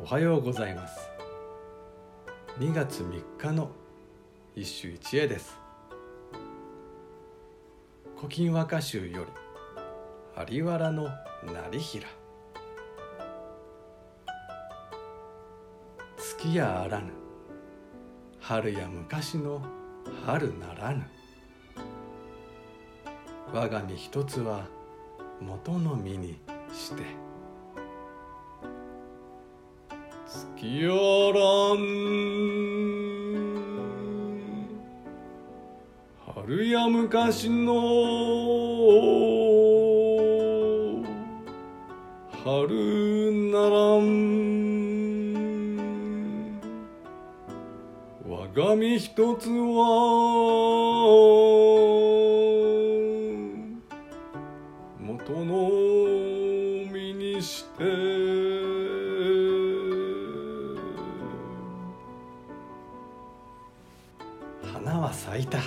おはようございます。2月3日の一首一会です「古今和歌集」より有原の成平。月やあらぬ。春や昔の春ならぬ。我が身一つは元の身にして。月やらん春や昔の春ならん。我が身一つは元の身にして。咲いた。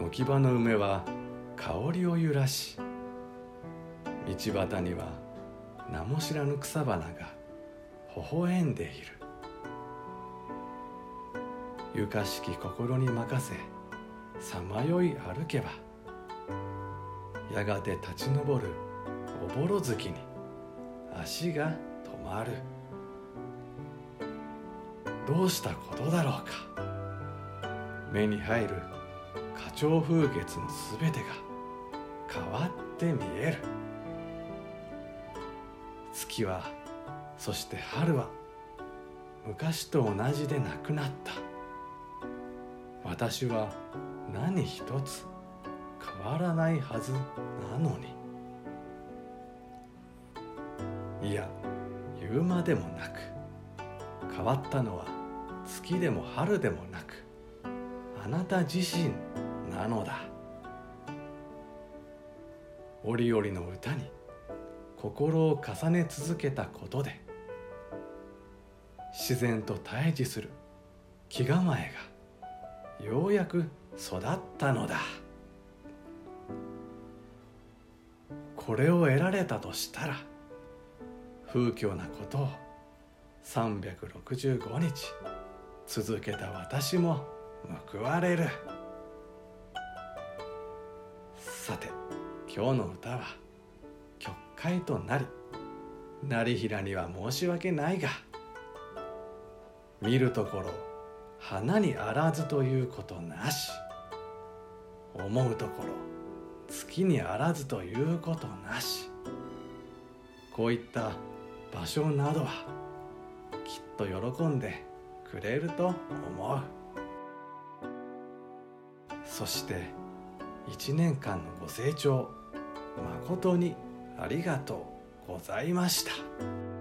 軒場の梅は香りを揺らし道端には名も知らぬ草花が微笑んでいる。ゆかしき心に任せさまよい歩けばやがて立ち上るおぼろ月に足が止まる。どうしたことだろうか。目に入る花鳥風月のすべてが変わって見える。月はそして春は昔と同じでなくなった。私は何一つ変わらないはずなのに。いや言うまでもなく変わったのは月でも春でもなくあなた自身なのだ。折々の歌に心を重ね続けたことで自然と対峙する気構えがようやく育ったのだ。これを得られたとしたら風況なことを365日続けた私も報われる。さて今日の歌は曲解となり成平には申し訳ないが見るところ花にあらずということなし思うところ月にあらずということなしこういった場所などはきっと喜んでくれると思うそして1年間のご清聴誠にありがとうございました。